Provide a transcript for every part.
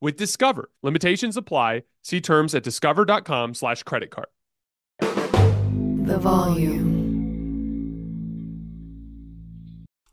with Discover. Limitations apply. See terms at discover.com slash credit card. The volume.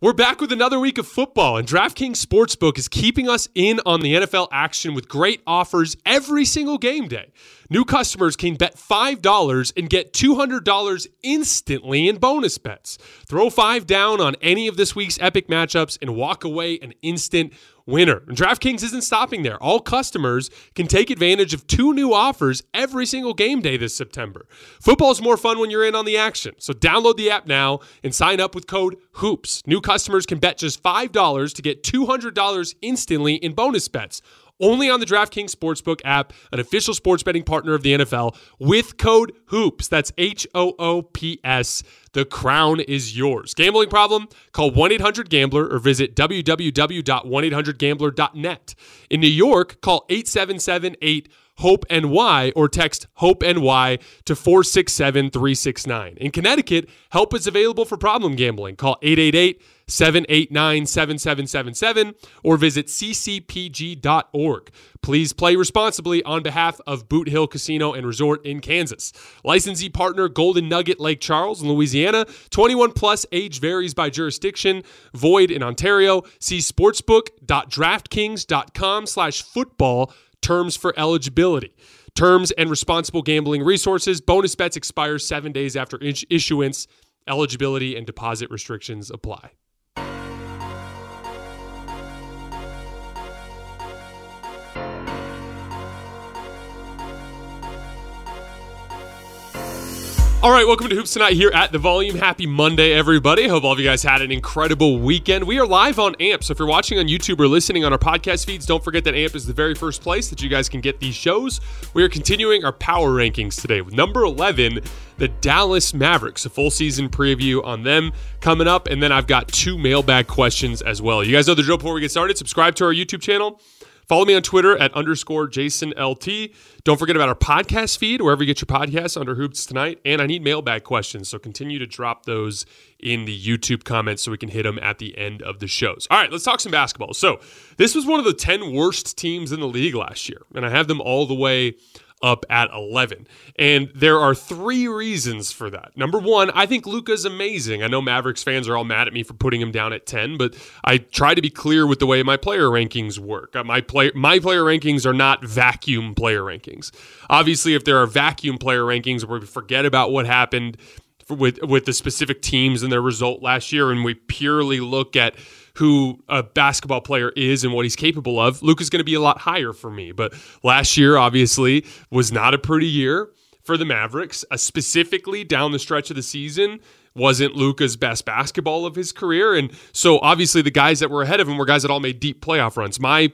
We're back with another week of football, and DraftKings Sportsbook is keeping us in on the NFL action with great offers every single game day. New customers can bet $5 and get $200 instantly in bonus bets. Throw 5 down on any of this week's epic matchups and walk away an instant winner. And DraftKings isn't stopping there. All customers can take advantage of two new offers every single game day this September. Football's more fun when you're in on the action. So download the app now and sign up with code HOOPS. New customers can bet just $5 to get $200 instantly in bonus bets only on the DraftKings Sportsbook app, an official sports betting partner of the NFL, with code HOOPS. That's H O O P S. The crown is yours. Gambling problem? Call 1 800 Gambler or visit www.1800Gambler.net. In New York, call 877 8 Hope NY or text Hope NY to 467 369. In Connecticut, help is available for problem gambling. Call 888 789 7777 or visit ccpg.org. Please play responsibly on behalf of Boot Hill Casino and Resort in Kansas. Licensee partner Golden Nugget Lake Charles in Louisiana. 21 plus age varies by jurisdiction. Void in Ontario. See sportsbook.draftkings.com slash football terms for eligibility. Terms and responsible gambling resources. Bonus bets expire seven days after issuance. Eligibility and deposit restrictions apply. All right, welcome to Hoops Tonight here at the Volume. Happy Monday, everybody. Hope all of you guys had an incredible weekend. We are live on AMP, so if you're watching on YouTube or listening on our podcast feeds, don't forget that AMP is the very first place that you guys can get these shows. We are continuing our power rankings today with number 11, the Dallas Mavericks. A full season preview on them coming up, and then I've got two mailbag questions as well. You guys know the drill before we get started. Subscribe to our YouTube channel. Follow me on Twitter at underscore Jason LT. Don't forget about our podcast feed, wherever you get your podcasts under Hoops Tonight. And I need mailbag questions, so continue to drop those in the YouTube comments so we can hit them at the end of the shows. All right, let's talk some basketball. So, this was one of the 10 worst teams in the league last year, and I have them all the way up at 11. And there are three reasons for that. Number one, I think Luka's amazing. I know Mavericks fans are all mad at me for putting him down at 10, but I try to be clear with the way my player rankings work. Uh, my play my player rankings are not vacuum player rankings. Obviously, if there are vacuum player rankings where we forget about what happened with with the specific teams and their result last year and we purely look at who a basketball player is and what he's capable of, Luka's going to be a lot higher for me. But last year, obviously, was not a pretty year for the Mavericks, uh, specifically down the stretch of the season. Wasn't Luka's best basketball of his career. And so obviously the guys that were ahead of him were guys that all made deep playoff runs. My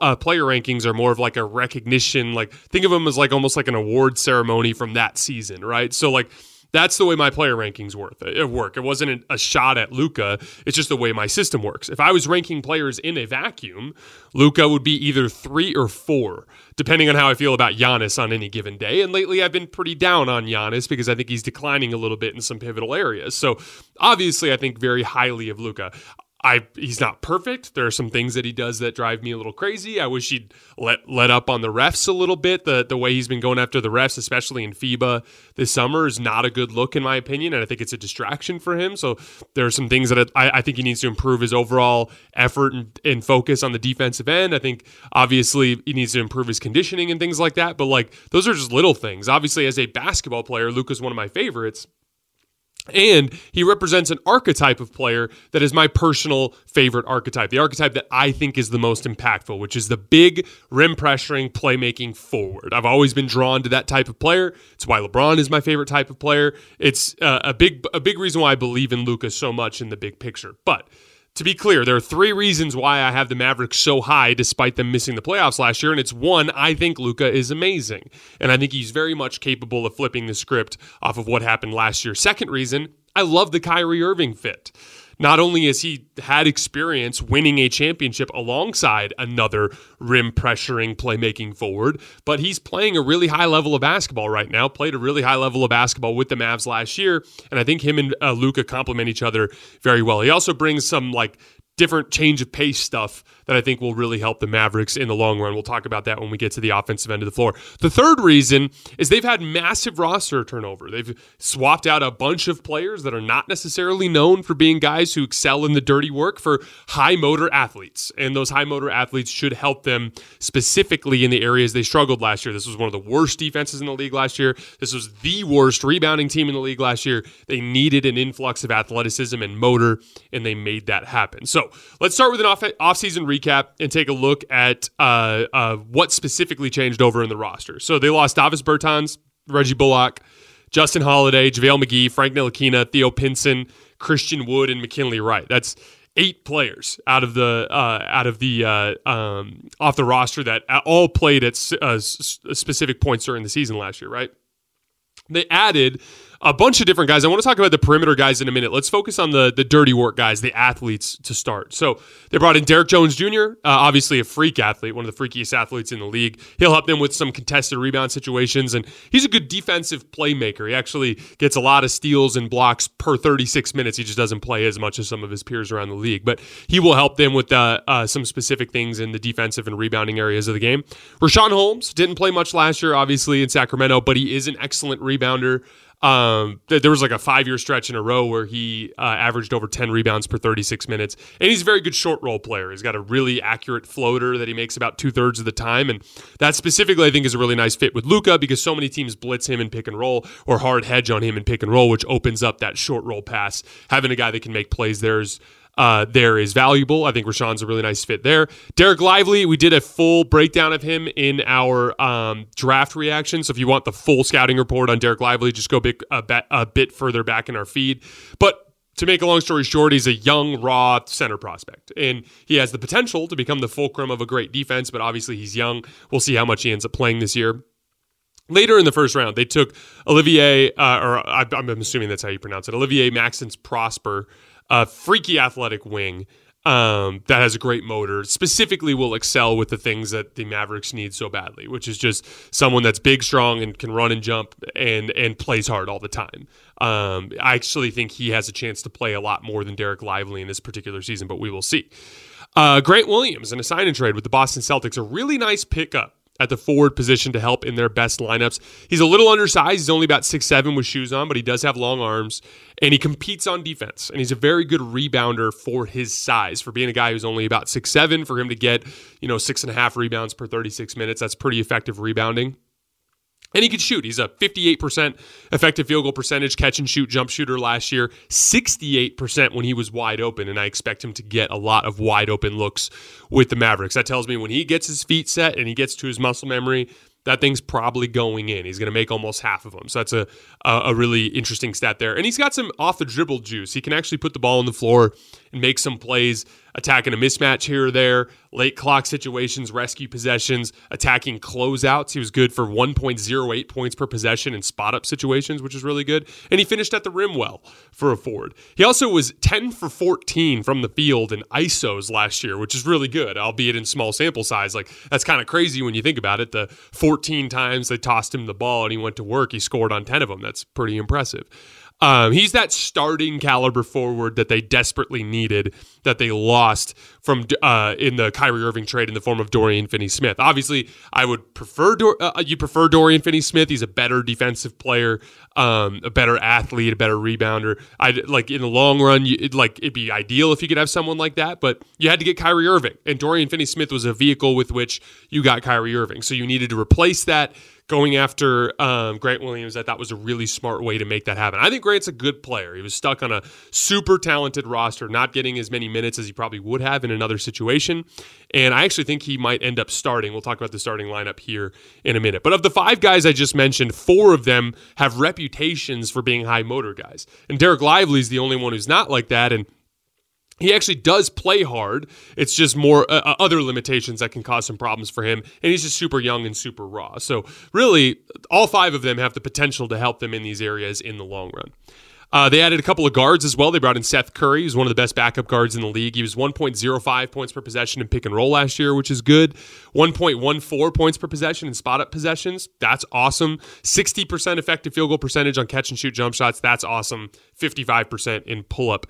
uh, player rankings are more of like a recognition, like think of them as like almost like an award ceremony from that season, right? So like That's the way my player rankings work. It uh, uh, work. It wasn't a shot at Luka. It's just the way my system works. If I was ranking players in a vacuum, Luka would be either three or four, depending on how I feel about Giannis on any given day. And lately, I've been pretty down on Giannis because I think he's declining a little bit in some pivotal areas. So obviously, I think very highly of Luka. I he's not perfect. There are some things that he does that drive me a little crazy. I wish he'd let let up on the refs a little bit. The the way he's been going after the refs, especially in FIBA this summer, is not a good look in my opinion, and I think it's a distraction for him. So there are some things that I, I think he needs to improve his overall effort and, and focus on the defensive end. I think obviously he needs to improve his conditioning and things like that. But like those are just little things. Obviously, as a basketball player, Luka's one of my favorites. And he represents an archetype of player that is my personal favorite archetype, the archetype that I think is the most impactful, which is the big rim pressuring, playmaking forward. I've always been drawn to that type of player. It's why LeBron is my favorite type of player. It's uh, a big a big reason why I believe in Luka's so much in the big picture. But to be clear, there are three reasons why I have the Mavericks so high despite them missing the playoffs last year. And it's one, I think Luka is amazing. And I think he's very much capable of flipping the script off of what happened last year. Second reason, I love the Kyrie Irving fit. Not only has he had experience winning a championship alongside another rim pressuring playmaking forward, but he's playing a really high level of basketball right now. Played a really high level of basketball with the Mavs last year, and I think him and uh, Luka complement each other very well. He also brings some like different change of pace stuff that I think will really help the Mavericks in the long run. We'll talk about that when we get to the offensive end of the floor. The third reason is they've had massive roster turnover. They've swapped out a bunch of players that are not necessarily known for being guys who excel in the dirty work for high motor athletes. And those high motor athletes should help them specifically in the areas they struggled last year. This was one of the worst defenses in the league last year. This was the worst rebounding team in the league last year. They needed an influx of athleticism and motor, and they made that happen. So let's start with an off- offseason recap and take a look at uh, uh, what specifically changed over in the roster. So they lost Davis Bertans, Reggie Bullock, Justin Holiday, JaVale McGee, Frank Ntilikina, Theo Pinson, Christian Wood, and McKinley Wright. That's eight players out of the uh, out of the uh, um, off the roster that all played at uh, specific points during the season last year. Right? They added a bunch of different guys. I want to talk about the perimeter guys in a minute. Let's focus on the the dirty work guys, the athletes to start. So they brought in Derrick Jones Jr., uh, obviously a freak athlete, one of the freakiest athletes in the league. He'll help them with some contested rebound situations, and he's a good defensive playmaker. He actually gets a lot of steals and blocks per 36 minutes. He just doesn't play as much as some of his peers around the league, but he will help them with uh, uh, some specific things in the defensive and rebounding areas of the game. Richaun Holmes didn't play much last year, obviously in Sacramento, but he is an excellent rebounder. Um, there was like a five year stretch in a row where he uh, averaged over 10 rebounds per 36 minutes. And he's a very good short roll player. He's got a really accurate floater that he makes about two thirds of the time. And that specifically, I think, is a really nice fit with Luka because so many teams blitz him in pick and roll or hard hedge on him in pick and roll, which opens up that short roll pass. Having a guy that can make plays there is uh, there is valuable. I think Richaun's a really nice fit there. Dereck Lively, we did a full breakdown of him in our um, draft reaction. So if you want the full scouting report on Dereck Lively, just go a, bit, a bit further back in our feed. But to make a long story short, he's a young, raw center prospect. And he has the potential to become the fulcrum of a great defense, but obviously he's young. We'll see how much he ends up playing this year. Later in the first round, they took Olivier, uh, or I, am assuming that's how you pronounce it, Olivier Maxence Prosper a freaky athletic wing um, that has a great motor, specifically will excel with the things that the Mavericks need so badly, which is just someone that's big, strong, and can run and jump and and plays hard all the time. Um, I actually think he has a chance to play a lot more than Dereck Lively in this particular season, but we will see. Uh, Grant Williams in a sign and trade with the Boston Celtics, a really nice pickup at the forward position to help in their best lineups. He's a little undersized. He's only about six seven with shoes on, but he does have long arms and he competes on defense. And he's a very good rebounder for his size. For being a guy who's only about six seven, for him to get, you know, six and a half rebounds per 36 minutes, that's pretty effective rebounding. And he could shoot. He's a 58% effective field goal percentage, catch and shoot jump shooter last year, 68% when he was wide open. And I expect him to get a lot of wide open looks with the Mavericks. That tells me when he gets his feet set and he gets to his muscle memory, that thing's probably going in. He's going to make almost half of them. So that's a, a, a really interesting stat there. And he's got some off the dribble juice. He can actually put the ball on the floor and make some plays attacking a mismatch here or there, late clock situations, rescue possessions, attacking closeouts. He was good for 1.08 points per possession in spot up situations, which is really good. And he finished at the rim well for a forward. He also was 10 for 14 from the field in ISOs last year, which is really good, albeit in small sample size. Like, that's kind of crazy when you think about it. The 14 times they tossed him the ball and he went to work, he scored on 10 of them. That's pretty impressive. Um, he's that starting caliber forward that they desperately needed that they lost from uh, in the Kyrie Irving trade in the form of Dorian Finney-Smith. Obviously, I would prefer Dor- uh, you prefer Dorian Finney-Smith. He's a better defensive player, um, a better athlete, a better rebounder. I like in the long run, you, it, like it'd be ideal if you could have someone like that, but you had to get Kyrie Irving, and Dorian Finney-Smith was a vehicle with which you got Kyrie Irving. So you needed to replace that going after um, Grant Williams, I thought was a really smart way to make that happen. I think Grant's a good player. He was stuck on a super talented roster, not getting as many minutes as he probably would have in another situation. And I actually think he might end up starting. We'll talk about the starting lineup here in a minute. But of the five guys I just mentioned, four of them have reputations for being high motor guys. And Dereck Lively is the only one who's not like that. And he actually does play hard. It's just more uh, uh, other limitations that can cause some problems for him. And he's just super young and super raw. So, really, all five of them have the potential to help them in these areas in the long run. Uh, they added a couple of guards as well. They brought in Seth Curry, who's one of the best backup guards in the league. He was 1.05 points per possession in pick and roll last year, which is good. 1.14 points per possession in spot up possessions. That's awesome. 60% effective field goal percentage on catch and shoot jump shots. That's awesome. 55% in pull up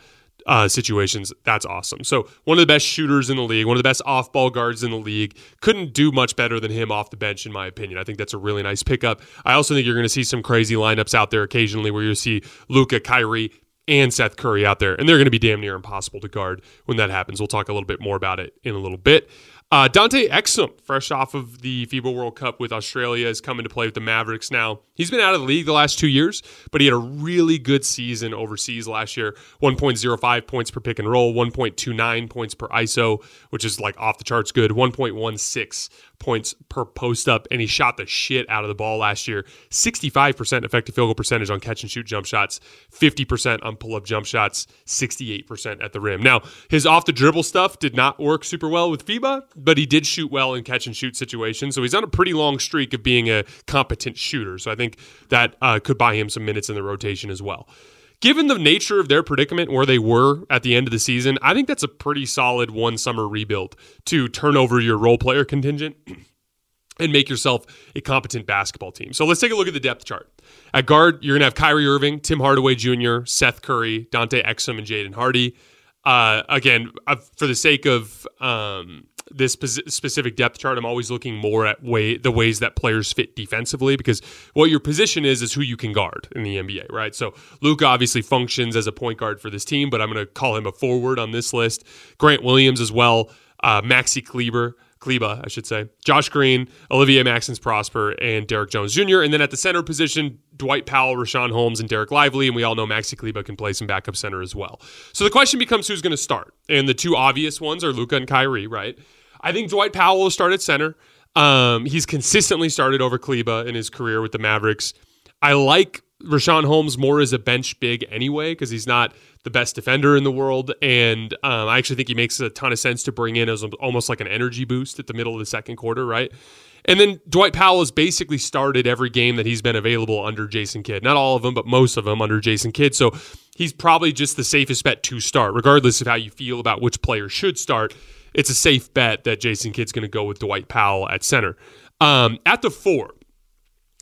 uh, situations, that's awesome. So one of the best shooters in the league, one of the best off-ball guards in the league. Couldn't do much better than him off the bench, in my opinion. I think that's a really nice pickup. I also think you're going to see some crazy lineups out there occasionally, where you see Luka, Kyrie, and Seth Curry out there, and they're going to be damn near impossible to guard when that happens. We'll talk a little bit more about it in a little bit. Uh, Dante Exum, fresh off of the FIBA World Cup with Australia, is coming to play with the Mavericks now. He's been out of the league the last two years, but he had a really good season overseas last year 1.05 points per pick and roll, 1.29 points per ISO, which is like off the charts good, 1.16 points per post up, and he shot the shit out of the ball last year. 65% effective field goal percentage on catch and shoot jump shots, 50% on pull up jump shots, 68% at the rim. Now, his off the dribble stuff did not work super well with FIBA, but he did shoot well in catch and shoot situations. So he's on a pretty long streak of being a competent shooter. So I think that uh, could buy him some minutes in the rotation as well. Given the nature of their predicament where they were at the end of the season, I think that's a pretty solid one summer rebuild to turn over your role player contingent and make yourself a competent basketball team. So let's take a look at the depth chart. At guard, you're going to have Kyrie Irving, Tim Hardaway Jr., Seth Curry, Dante Exum, and Jaden Hardy. Uh, again, uh, for the sake of um, this specific depth chart, I'm always looking more at way the ways that players fit defensively because what your position is is who you can guard in the NBA, right? So Luka obviously functions as a point guard for this team, but I'm going to call him a forward on this list. Grant Williams as well, uh, Maxi Kleber. Kleber, I should say, Josh Green, Olivier Maxence Prosper, and Derrick Jones Jr. And then at the center position, Dwight Powell, Richaun Holmes, and Dereck Lively. And we all know Maxi Kleber can play some backup center as well. So the question becomes who's going to start? And the two obvious ones are Luka and Kyrie, right? I think Dwight Powell will start at center. Um, he's consistently started over Kleber in his career with the Mavericks. I like Richaun Holmes more as a bench big anyway because he's not the best defender in the world, and um, I actually think he makes a ton of sense to bring in as almost like an energy boost at the middle of the second quarter, right? And then Dwight Powell has basically started every game that he's been available under Jason Kidd. Not all of them, but most of them under Jason Kidd. So he's probably just the safest bet to start, regardless of how you feel about which player should start it's a safe bet that Jason Kidd's going to go with Dwight Powell at center. Um, at the four,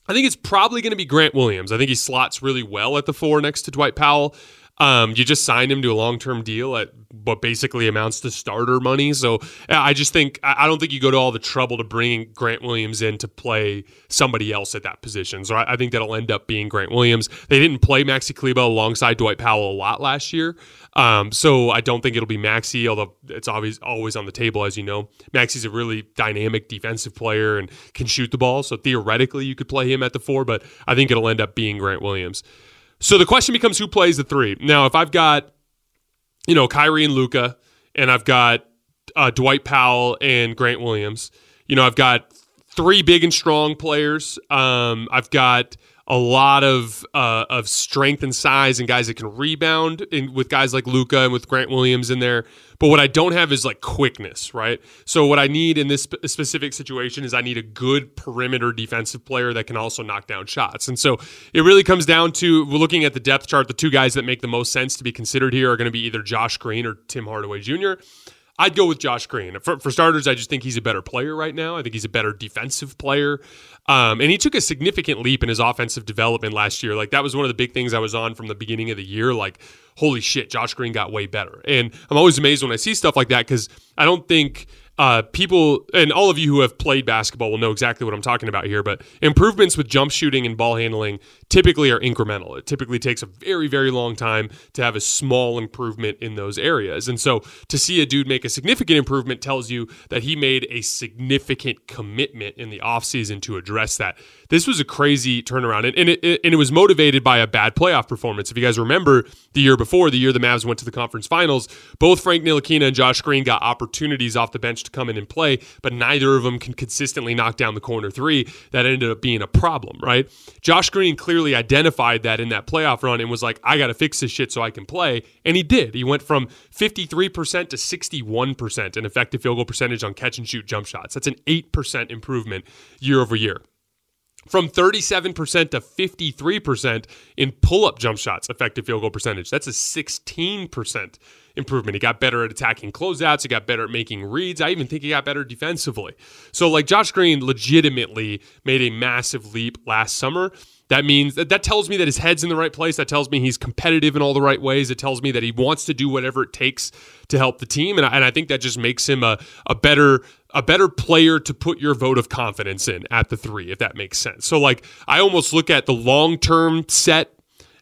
I think it's probably going to be Grant Williams. I think he slots really well at the four next to Dwight Powell. Um, you just signed him to a long term deal at what basically amounts to starter money. So I just think I don't think you go to all the trouble to bring Grant Williams in to play somebody else at that position. So I, think that'll end up being Grant Williams. They didn't play Maxi Kleber alongside Dwight Powell a lot last year, um, so I don't think it'll be Maxi. Although it's always always on the table, as you know. Maxi's a really dynamic defensive player and can shoot the ball. So theoretically, you could play him at the four, but I think it'll end up being Grant Williams. So the question becomes who plays the three. Now, if I've got, you know, Kyrie and Luka, and I've got uh, Dwight Powell and Grant Williams, you know, I've got three big and strong players. Um, I've got a lot of uh, of strength and size and guys that can rebound in, with guys like Luka and with Grant Williams in there. But what I don't have is like quickness, right? So what I need in this sp- specific situation is I need a good perimeter defensive player that can also knock down shots. And so it really comes down to looking at the depth chart. The two guys that make the most sense to be considered here are going to be either Josh Green or Tim Hardaway Jr. I'd go with Josh Green. For, for, starters, I just think he's a better player right now. I think he's a better defensive player. Um, and he took a significant leap in his offensive development last year. Like, that was one of the big things I was on from the beginning of the year. Like, holy shit, Josh Green got way better. And I'm always amazed when I see stuff like that because I don't think uh, people and all of you who have played basketball will know exactly what I'm talking about here. But improvements with jump shooting and ball handling typically are incremental. It typically takes a very, very long time to have a small improvement in those areas. And so to see a dude make a significant improvement tells you that he made a significant commitment in the offseason to address that. This was a crazy turnaround, and, and, it, and it was motivated by a bad playoff performance. If you guys remember the year before, the year the Mavs went to the conference finals, both Frank Ntilikina and Josh Green got opportunities off the bench to come in and play, but neither of them can consistently knock down the corner three. That ended up being a problem, right? Josh Green clearly identified that in that playoff run and was like, I got to fix this shit so I can play. And he did. He went from 53% to 61% in effective field goal percentage on catch and shoot jump shots. That's an 8% improvement year over year from 37% to 53% in pull up jump shots, effective field goal percentage. That's a 16% improvement. He got better at attacking closeouts. He got better at making reads. I even think he got better defensively. So, like, Josh Green legitimately made a massive leap last summer. That means that, that tells me that his head's in the right place. That tells me he's competitive in all the right ways. It tells me that he wants to do whatever it takes to help the team. And I, and I think that just makes him a, a better a better player to put your vote of confidence in at the three, if that makes sense. So, like, I almost look at the long term set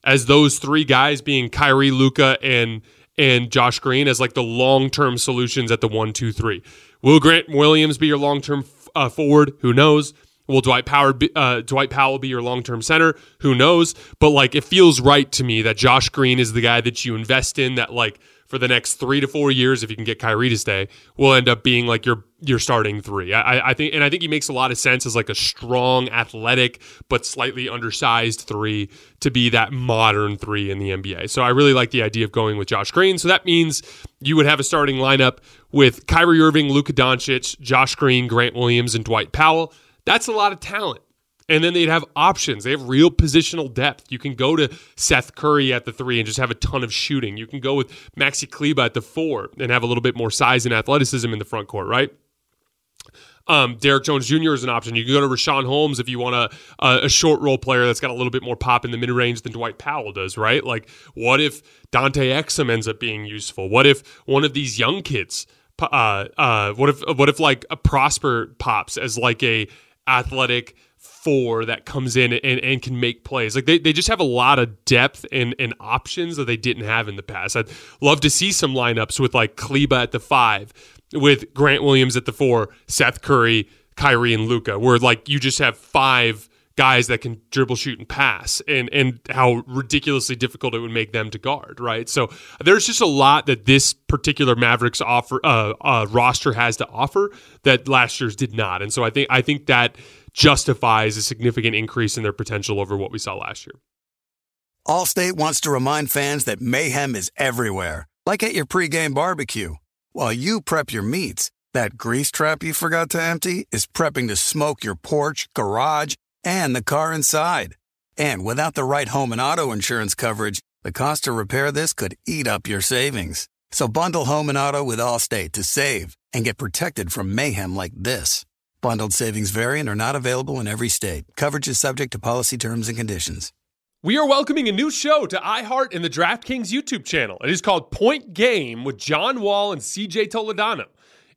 as those three guys being Kyrie, Luka, and and Josh Green as like the long term solutions at the one, two, three. Will Grant Williams be your long term uh, forward? Who knows? Will Dwight Powell be, uh, Dwight Powell be your long term center? Who knows? But like, it feels right to me that Josh Green is the guy that you invest in. That like for the next three to four years, if you can get Kyrie to stay, will end up being like your your starting three. I, I think, and I think he makes a lot of sense as like a strong, athletic but slightly undersized three to be that modern three in the NBA. So I really like the idea of going with Josh Green. So that means you would have a starting lineup with Kyrie Irving, Luka Doncic, Josh Green, Grant Williams, and Dwight Powell. That's a lot of talent. And then they'd have options. They have real positional depth. You can go to Seth Curry at the three and just have a ton of shooting. You can go with Maxi Kleber at the four and have a little bit more size and athleticism in the front court, right? Um, Derrick Jones Jr. is an option. You can go to Richaun Holmes if you want a, a, a short roll player that's got a little bit more pop in the mid range than Dwight Powell does, right? Like, what if Dante Exum ends up being useful? What if one of these young kids, uh, uh, what if what if like a Prosper pops as like a athletic four that comes in and, and can make plays. Like they, they just have a lot of depth and, and options that they didn't have in the past. I'd love to see some lineups with like Kleber at the five, with Grant Williams at the four, Seth Curry, Kyrie, and Luka, where like you just have five guys that can dribble, shoot, and pass, and and how ridiculously difficult it would make them to guard, right? So there's just a lot that this particular Mavericks offer uh, uh, roster has to offer that last year's did not, and so I think I think that justifies a significant increase in their potential over what we saw last year. Allstate wants to remind fans that mayhem is everywhere, like at your pregame barbecue. While you prep your meats, that grease trap you forgot to empty is prepping to smoke your porch, garage, and the car inside. And without the right home and auto insurance coverage, the cost to repair this could eat up your savings. So bundle home and auto with Allstate to save and get protected from mayhem like this. Bundled savings vary and are not available in every state. Coverage is subject to policy terms and conditions. We are welcoming a new show to iHeart and the DraftKings YouTube channel. It is called Point Game with John Wall and CJ Toledano.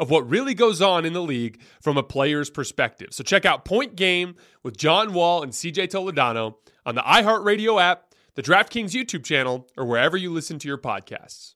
of what really goes on in the league from a player's perspective. So check out Point Game with John Wall and CJ Toledano on the iHeartRadio app, the DraftKings YouTube channel, or wherever you listen to your podcasts.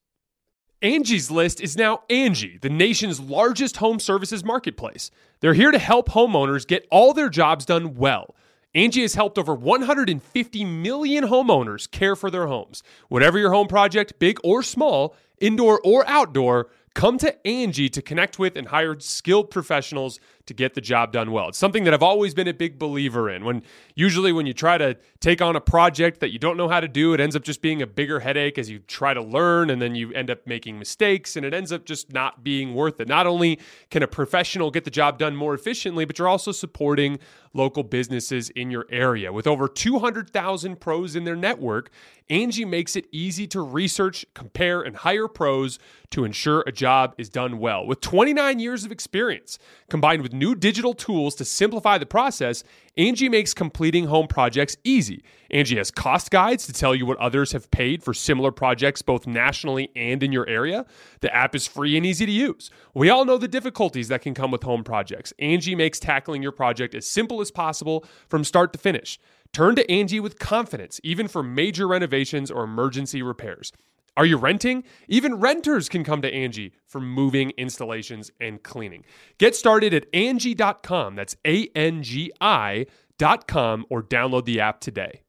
Angie's List is now Angie, the nation's largest home services marketplace. They're here to help homeowners get all their jobs done well. Angie has helped over 150 million homeowners care for their homes. Whatever your home project, big or small, indoor or outdoor, come to Angie to connect with and hire skilled professionals to get the job done well. It's something that I've always been a big believer in. When usually when you try to take on a project that you don't know how to do, it ends up just being a bigger headache as you try to learn and then you end up making mistakes and it ends up just not being worth it. Not only can a professional get the job done more efficiently, but you're also supporting local businesses in your area. With over 200,000 pros in their network, Angie makes it easy to research, compare, and hire pros to ensure a job is done well. With 29 years of experience combined with new digital tools to simplify the process, Angie makes completing home projects easy. Angie has cost guides to tell you what others have paid for similar projects both nationally and in your area. The app is free and easy to use. We all know the difficulties that can come with home projects. Angie makes tackling your project as simple as possible from start to finish. Turn to Angie with confidence, even for major renovations or emergency repairs. Are you renting? Even renters can come to Angie for moving, installations, and cleaning. Get started at Angie.com. That's A N G I.com or download the app today.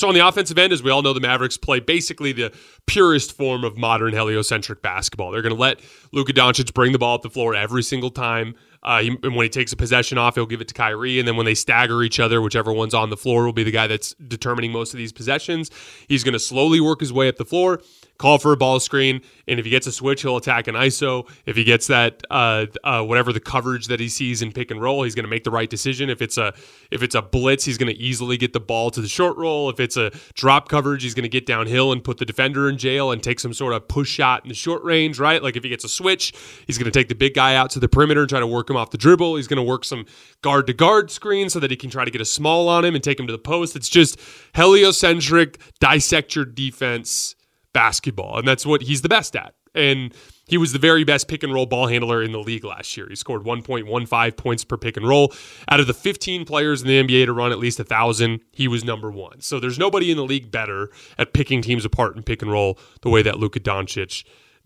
So on the offensive end, as we all know, the Mavericks play basically the purest form of modern heliocentric basketball. They're going to let Luka Doncic bring the ball up the floor every single time. Uh, he, when he takes a possession off, he'll give it to Kyrie, and then when they stagger each other, whichever one's on the floor will be the guy that's determining most of these possessions. He's going to slowly work his way up the floor call for a ball screen, and if he gets a switch, he'll attack an ISO. If he gets that uh, uh, whatever the coverage that he sees in pick and roll, he's going to make the right decision. If it's a if it's a blitz, he's going to easily get the ball to the short roll. If it's a drop coverage, he's going to get downhill and put the defender in jail and take some sort of push shot in the short range, right? Like if he gets a switch, he's going to take the big guy out to the perimeter and try to work him off the dribble. He's going to work some guard to guard screen so that he can try to get a small on him and take him to the post. It's just heliocentric, dissect your defense basketball, and that's what he's the best at. And he was the very best pick and roll ball handler in the league last year. He scored 1.15 points per pick and roll. Out of the 15 players in the NBA to run at least a thousand, he was number one. So there's nobody in the league better at picking teams apart and pick and roll the way that Luka Doncic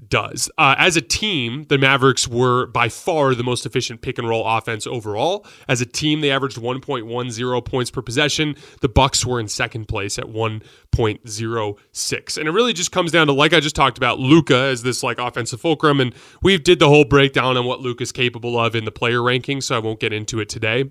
does. Uh, as a team, the Mavericks were by far the most efficient pick and roll offense overall. As a team, they averaged 1.10 points per possession. The Bucks were in second place at 1.06. And it really just comes down to like I just talked about Luka as this like offensive fulcrum and we did the whole breakdown on what Luka's capable of in the player ranking, so I won't get into it today.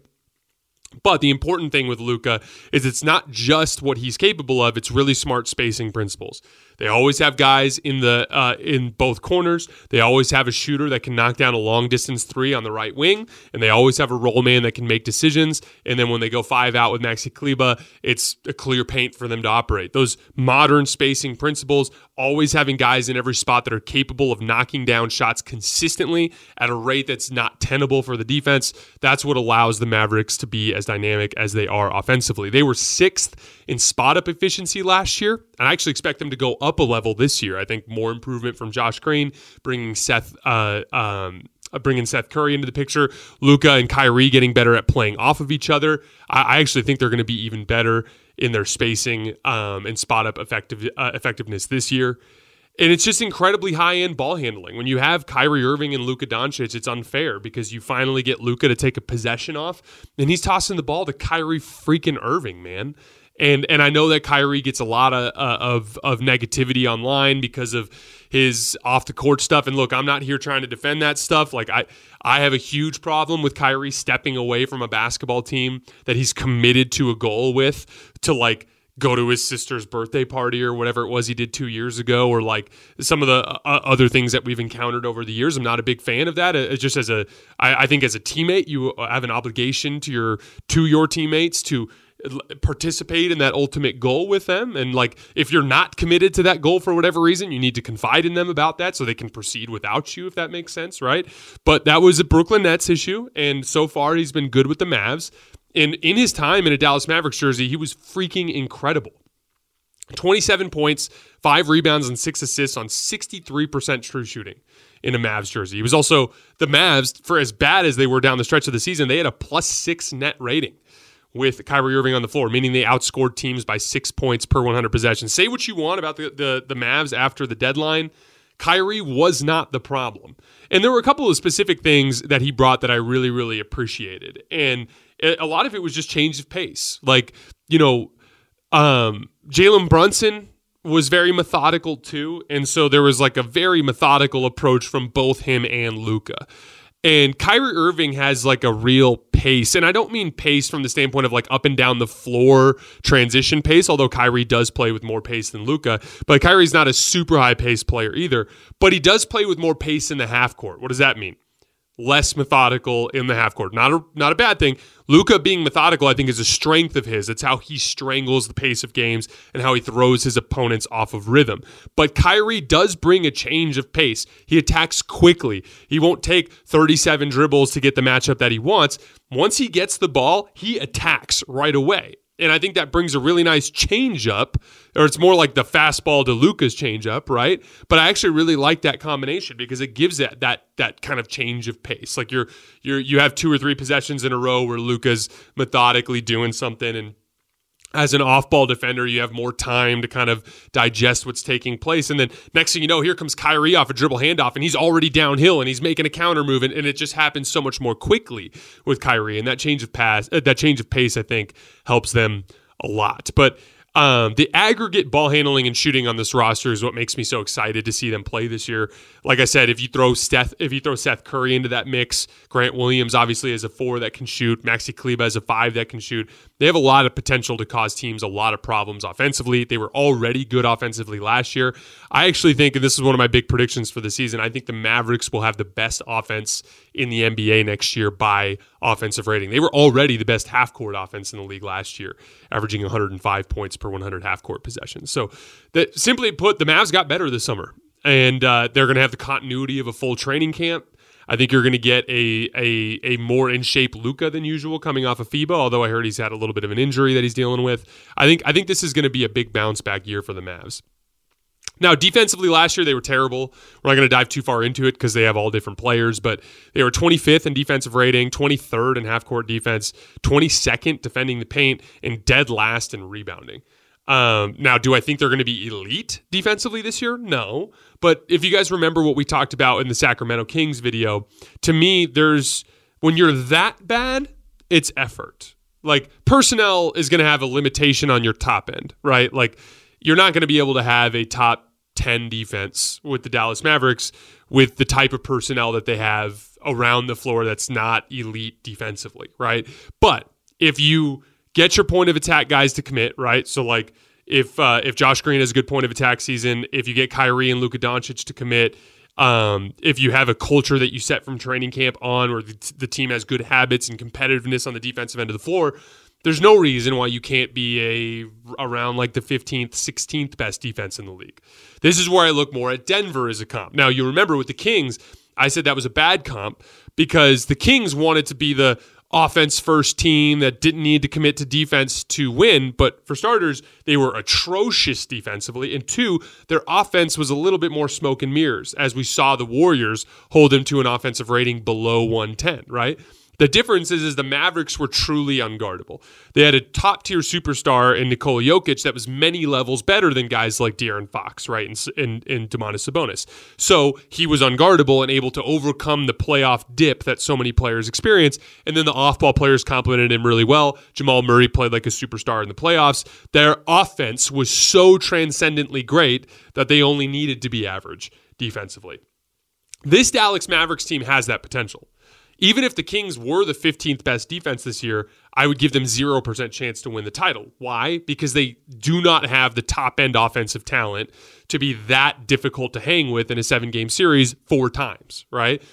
But the important thing with Luka is it's not just what he's capable of, it's really smart spacing principles. They always have guys in the uh, in both corners. They always have a shooter that can knock down a long distance three on the right wing, and they always have a roll man that can make decisions. And then when they go five out with Maxi Kleber, it's a clear paint for them to operate. Those modern spacing principles, always having guys in every spot that are capable of knocking down shots consistently at a rate that's not tenable for the defense. That's what allows the Mavericks to be as dynamic as they are offensively. They were sixth in spot up efficiency last year, and I actually expect them to go up a level this year. I think more improvement from Josh Green, bringing Seth. Uh, um, uh, bringing Seth Curry into the picture, Luka and Kyrie getting better at playing off of each other. I, I actually think they're going to be even better in their spacing um, and spot up effective uh, effectiveness this year. And it's just incredibly high end ball handling. When you have Kyrie Irving and Luka Doncic, it's unfair because you finally get Luka to take a possession off, and he's tossing the ball to Kyrie freaking Irving, man and and I know that Kyrie gets a lot of uh, of of negativity online because of his off the court stuff. And look, I'm not here trying to defend that stuff. Like I I have a huge problem with Kyrie stepping away from a basketball team that he's committed to a goal with to like go to his sister's birthday party or whatever it was he did two years ago, or like some of the uh, other things that we've encountered over the years. I'm not a big fan of that. It's just as a, I, I think as a teammate, you have an obligation to your to your teammates to participate in that ultimate goal with them. And like, if you're not committed to that goal for whatever reason, you need to confide in them about that so they can proceed without you, if that makes sense, right? But that was a Brooklyn Nets issue. And so far, he's been good with the Mavs. And in his time in a Dallas Mavericks jersey, he was freaking incredible. 27 points, five rebounds, and six assists on 63% true shooting in a Mavs jersey. He was also the Mavs, for as bad as they were down the stretch of the season, they had a plus six net rating with Kyrie Irving on the floor, meaning they outscored teams by six points per 100 possessions. Say what you want about the, the, the Mavs after the deadline. Kyrie was not the problem. And there were a couple of specific things that he brought that I really, really appreciated. And a lot of it was just change of pace. Like, you know, um, Jalen Brunson was very methodical too. And so there was like a very methodical approach from both him and Luka. And Kyrie Irving has like a real pace. And I don't mean pace from the standpoint of like up and down the floor transition pace, although Kyrie does play with more pace than Luka. But Kyrie's not a super high pace player either. But he does play with more pace in the half court. What does that mean? Less methodical in the half court. Not a not a bad thing. Luka being methodical, I think, is a strength of his. It's how he strangles the pace of games and how he throws his opponents off of rhythm. But Kyrie does bring a change of pace. He attacks quickly. He won't take 37 dribbles to get the matchup that he wants. Once he gets the ball, he attacks right away. And I think that brings a really nice change up, or it's more like the fastball to Luka's change up, right? But I actually really like that combination because it gives that that that kind of change of pace. Like you're you're you have two or three possessions in a row where Luka's methodically doing something and as an off-ball defender, you have more time to kind of digest what's taking place. And then next thing you know, here comes Kyrie off a dribble handoff, and he's already downhill, and he's making a counter move, and, and it just happens so much more quickly with Kyrie. And that change of pass, uh, that change of pace, I think, helps them a lot. But um, the aggregate ball handling and shooting on this roster is what makes me so excited to see them play this year. Like I said, if you throw Seth, if you throw Seth Curry into that mix, Grant Williams obviously as a four that can shoot, Maxi Kleber as a five that can shoot. They have a lot of potential to cause teams a lot of problems offensively. They were already good offensively last year. I actually think, and this is one of my big predictions for the season, I think the Mavericks will have the best offense in the NBA next year by offensive rating. They were already the best half court offense in the league last year, averaging 105 points per 100 half court possessions. So, that simply put, the Mavs got better this summer, and uh, they're going to have the continuity of a full training camp. I think you're going to get a a a more in shape Luka than usual coming off of FIBA. Although I heard he's had a little bit of an injury that he's dealing with. I think I think this is going to be a big bounce back year for the Mavs. Now, defensively last year, they were terrible. We're not going to dive too far into it because they have all different players, but they were 25th in defensive rating, 23rd in half court defense, 22nd defending the paint, and dead last in rebounding. Um, now, do I think they're going to be elite defensively this year? No. But if you guys remember what we talked about in the Sacramento Kings video, to me, there's when you're that bad, it's effort. Like personnel is going to have a limitation on your top end, right? Like you're not going to be able to have a top 10 defense with the Dallas Mavericks with the type of personnel that they have around the floor that's not elite defensively, right? But if you get your point of attack guys to commit, right? So like if uh, if Josh Green has a good point of attack season, if you get Kyrie and Luka Doncic to commit, um, if you have a culture that you set from training camp on, where the, the team has good habits and competitiveness on the defensive end of the floor, there's no reason why you can't be a around like the 15th, 16th best defense in the league. This is where I look more at Denver as a comp. Now, you remember with the Kings, I said that was a bad comp because the Kings wanted to be the offense first team that didn't need to commit to defense to win. But for starters, they were atrocious defensively. And two, their offense was a little bit more smoke and mirrors, as we saw the Warriors hold them to an offensive rating below 110, right? The difference is, is the Mavericks were truly unguardable. They had a top tier superstar in Nikola Jokic that was many levels better than guys like De'Aaron Fox, right, and, and, and Domantas Sabonis. So he was unguardable and able to overcome the playoff dip that so many players experience. And then the off ball players complemented him really well. Jamal Murray played like a superstar in the playoffs. Their offense was so transcendently great that they only needed to be average defensively. This Dallas Mavericks team has that potential even if the Kings were the 15th best defense this year, I would give them 0% chance to win the title. Why? Because they do not have the top end offensive talent to be that difficult to hang with in a seven game series four times, right?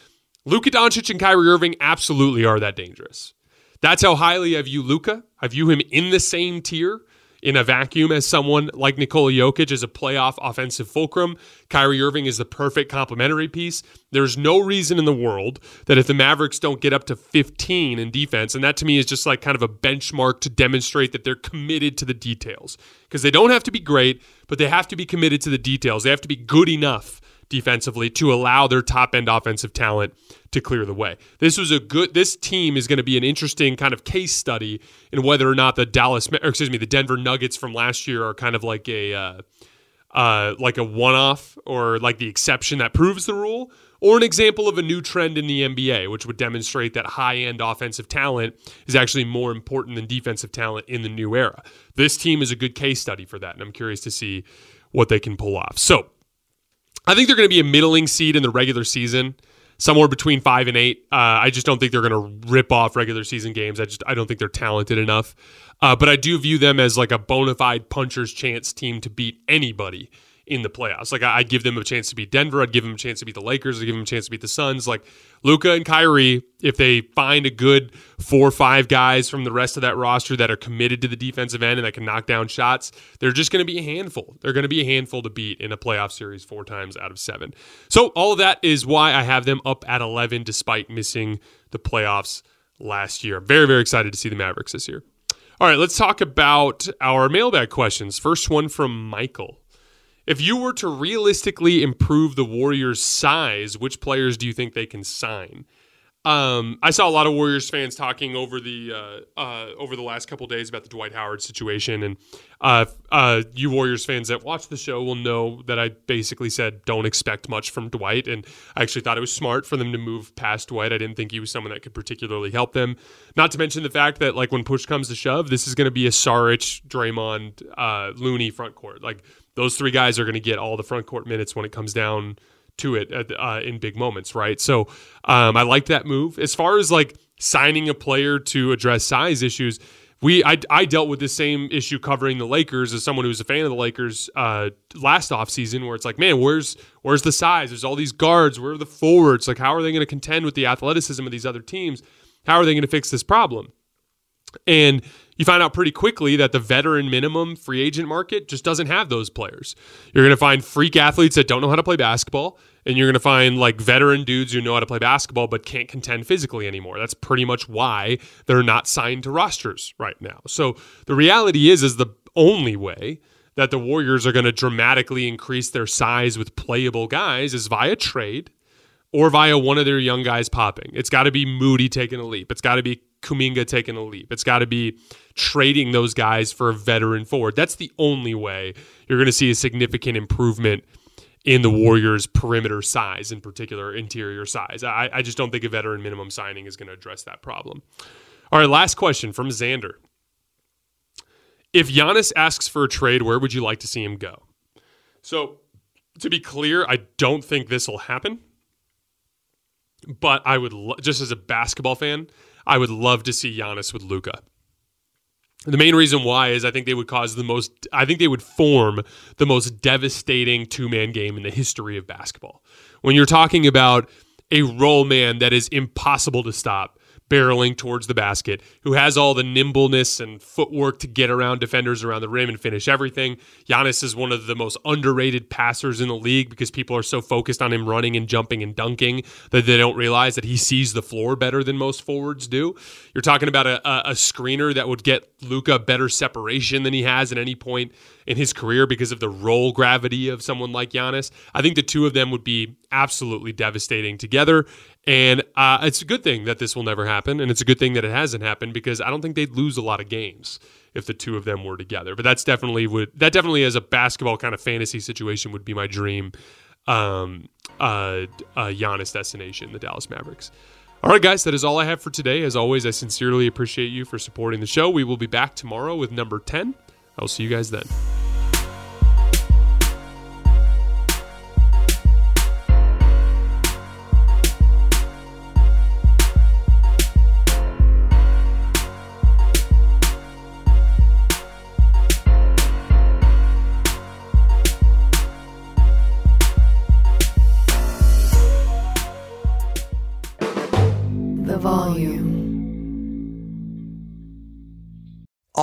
Luka Doncic and Kyrie Irving absolutely are that dangerous. That's how highly I view Luka. I view him in the same tier in a vacuum as someone like Nikola Jokic as a playoff offensive fulcrum. Kyrie Irving is the perfect complementary piece. There's no reason in the world that if the Mavericks don't get up to 15 in defense, and that to me is just like kind of a benchmark to demonstrate that they're committed to the details. Because they don't have to be great, but they have to be committed to the details. They have to be good enough defensively to allow their top end offensive talent to clear the way. This was a good. This team is going to be an interesting kind of case study in whether or not the Dallas, or excuse me, the Denver Nuggets from last year are kind of like a uh, uh, like a one off or like the exception that proves the rule, or an example of a new trend in the NBA, which would demonstrate that high end offensive talent is actually more important than defensive talent in the new era. This team is a good case study for that, and I'm curious to see what they can pull off. So, I think they're going to be a middling seed in the regular season, somewhere between five and eight. Uh, I just don't think they're going to rip off regular season games. I just I don't think they're talented enough. Uh, but I do view them as like a bona fide puncher's chance team to beat anybody in the playoffs. Like I, would give them a chance to beat Denver. I'd give them a chance to beat the Lakers. I'd give them a chance to beat the Suns. Like Luka and Kyrie, if they find a good four or five guys from the rest of that roster that are committed to the defensive end and that can knock down shots, they're just going to be a handful. They're going to be a handful to beat in a playoff series four times out of seven. So all of that is why I have them up at 11 despite missing the playoffs last year. Very, very excited to see the Mavericks this year. All right, let's talk about our mailbag questions. First one from Michael. If you were to realistically improve the Warriors' size, which players do you think they can sign? Um, I saw a lot of Warriors fans talking over the uh, uh, over the last couple days about the Dwight Howard situation, and uh, uh, you Warriors fans that watch the show will know that I basically said don't expect much from Dwight, and I actually thought it was smart for them to move past Dwight. I didn't think he was someone that could particularly help them. Not to mention the fact that like when push comes to shove, this is going to be a Saric, Draymond, uh, Looney front court. Like those three guys are going to get all the front court minutes when it comes down to it uh, in big moments, right? So um, I like that move. As far as like signing a player to address size issues, we I, I dealt with the same issue covering the Lakers as someone who was a fan of the Lakers uh, last offseason where it's like, man, where's where's the size? There's all these guards. Where are the forwards? Like, how are they going to contend with the athleticism of these other teams? How are they going to fix this problem? And you find out pretty quickly that the veteran minimum free agent market just doesn't have those players. You're going to find freak athletes that don't know how to play basketball, and you're going to find like veteran dudes who know how to play basketball but can't contend physically anymore. That's pretty much why they're not signed to rosters right now. So the reality is is the only way that the Warriors are going to dramatically increase their size with playable guys is via trade or via one of their young guys popping. It's got to be Moody taking a leap. It's got to be Kuminga taking a leap. It's got to be trading those guys for a veteran forward. That's the only way you're going to see a significant improvement in the Warriors' perimeter size, in particular interior size. I, I just don't think a veteran minimum signing is going to address that problem. All right, last question from Xander. If Giannis asks for a trade, where would you like to see him go? So, to be clear, I don't think this will happen. But I would, lo- just as a basketball fan, I would love to see Giannis with Luka. The main reason why is I think they would cause the most, I think they would form the most devastating two man game in the history of basketball. When you're talking about a roll man that is impossible to stop, barreling towards the basket, who has all the nimbleness and footwork to get around defenders around the rim and finish everything. Giannis is one of the most underrated passers in the league because people are so focused on him running and jumping and dunking that they don't realize that he sees the floor better than most forwards do. You're talking about a, a, screener that would get Luka better separation than he has at any point in his career because of the roll gravity of someone like Giannis. I think the two of them would be absolutely devastating together. And uh, it's a good thing that this will never happen. And it's a good thing that it hasn't happened because I don't think they'd lose a lot of games if the two of them were together. But that's definitely would that definitely as a basketball kind of fantasy situation would be my dream um, uh, uh, Giannis destination, the Dallas Mavericks. All right, guys, that is all I have for today. As always, I sincerely appreciate you for supporting the show. We will be back tomorrow with number 10. I'll see you guys then.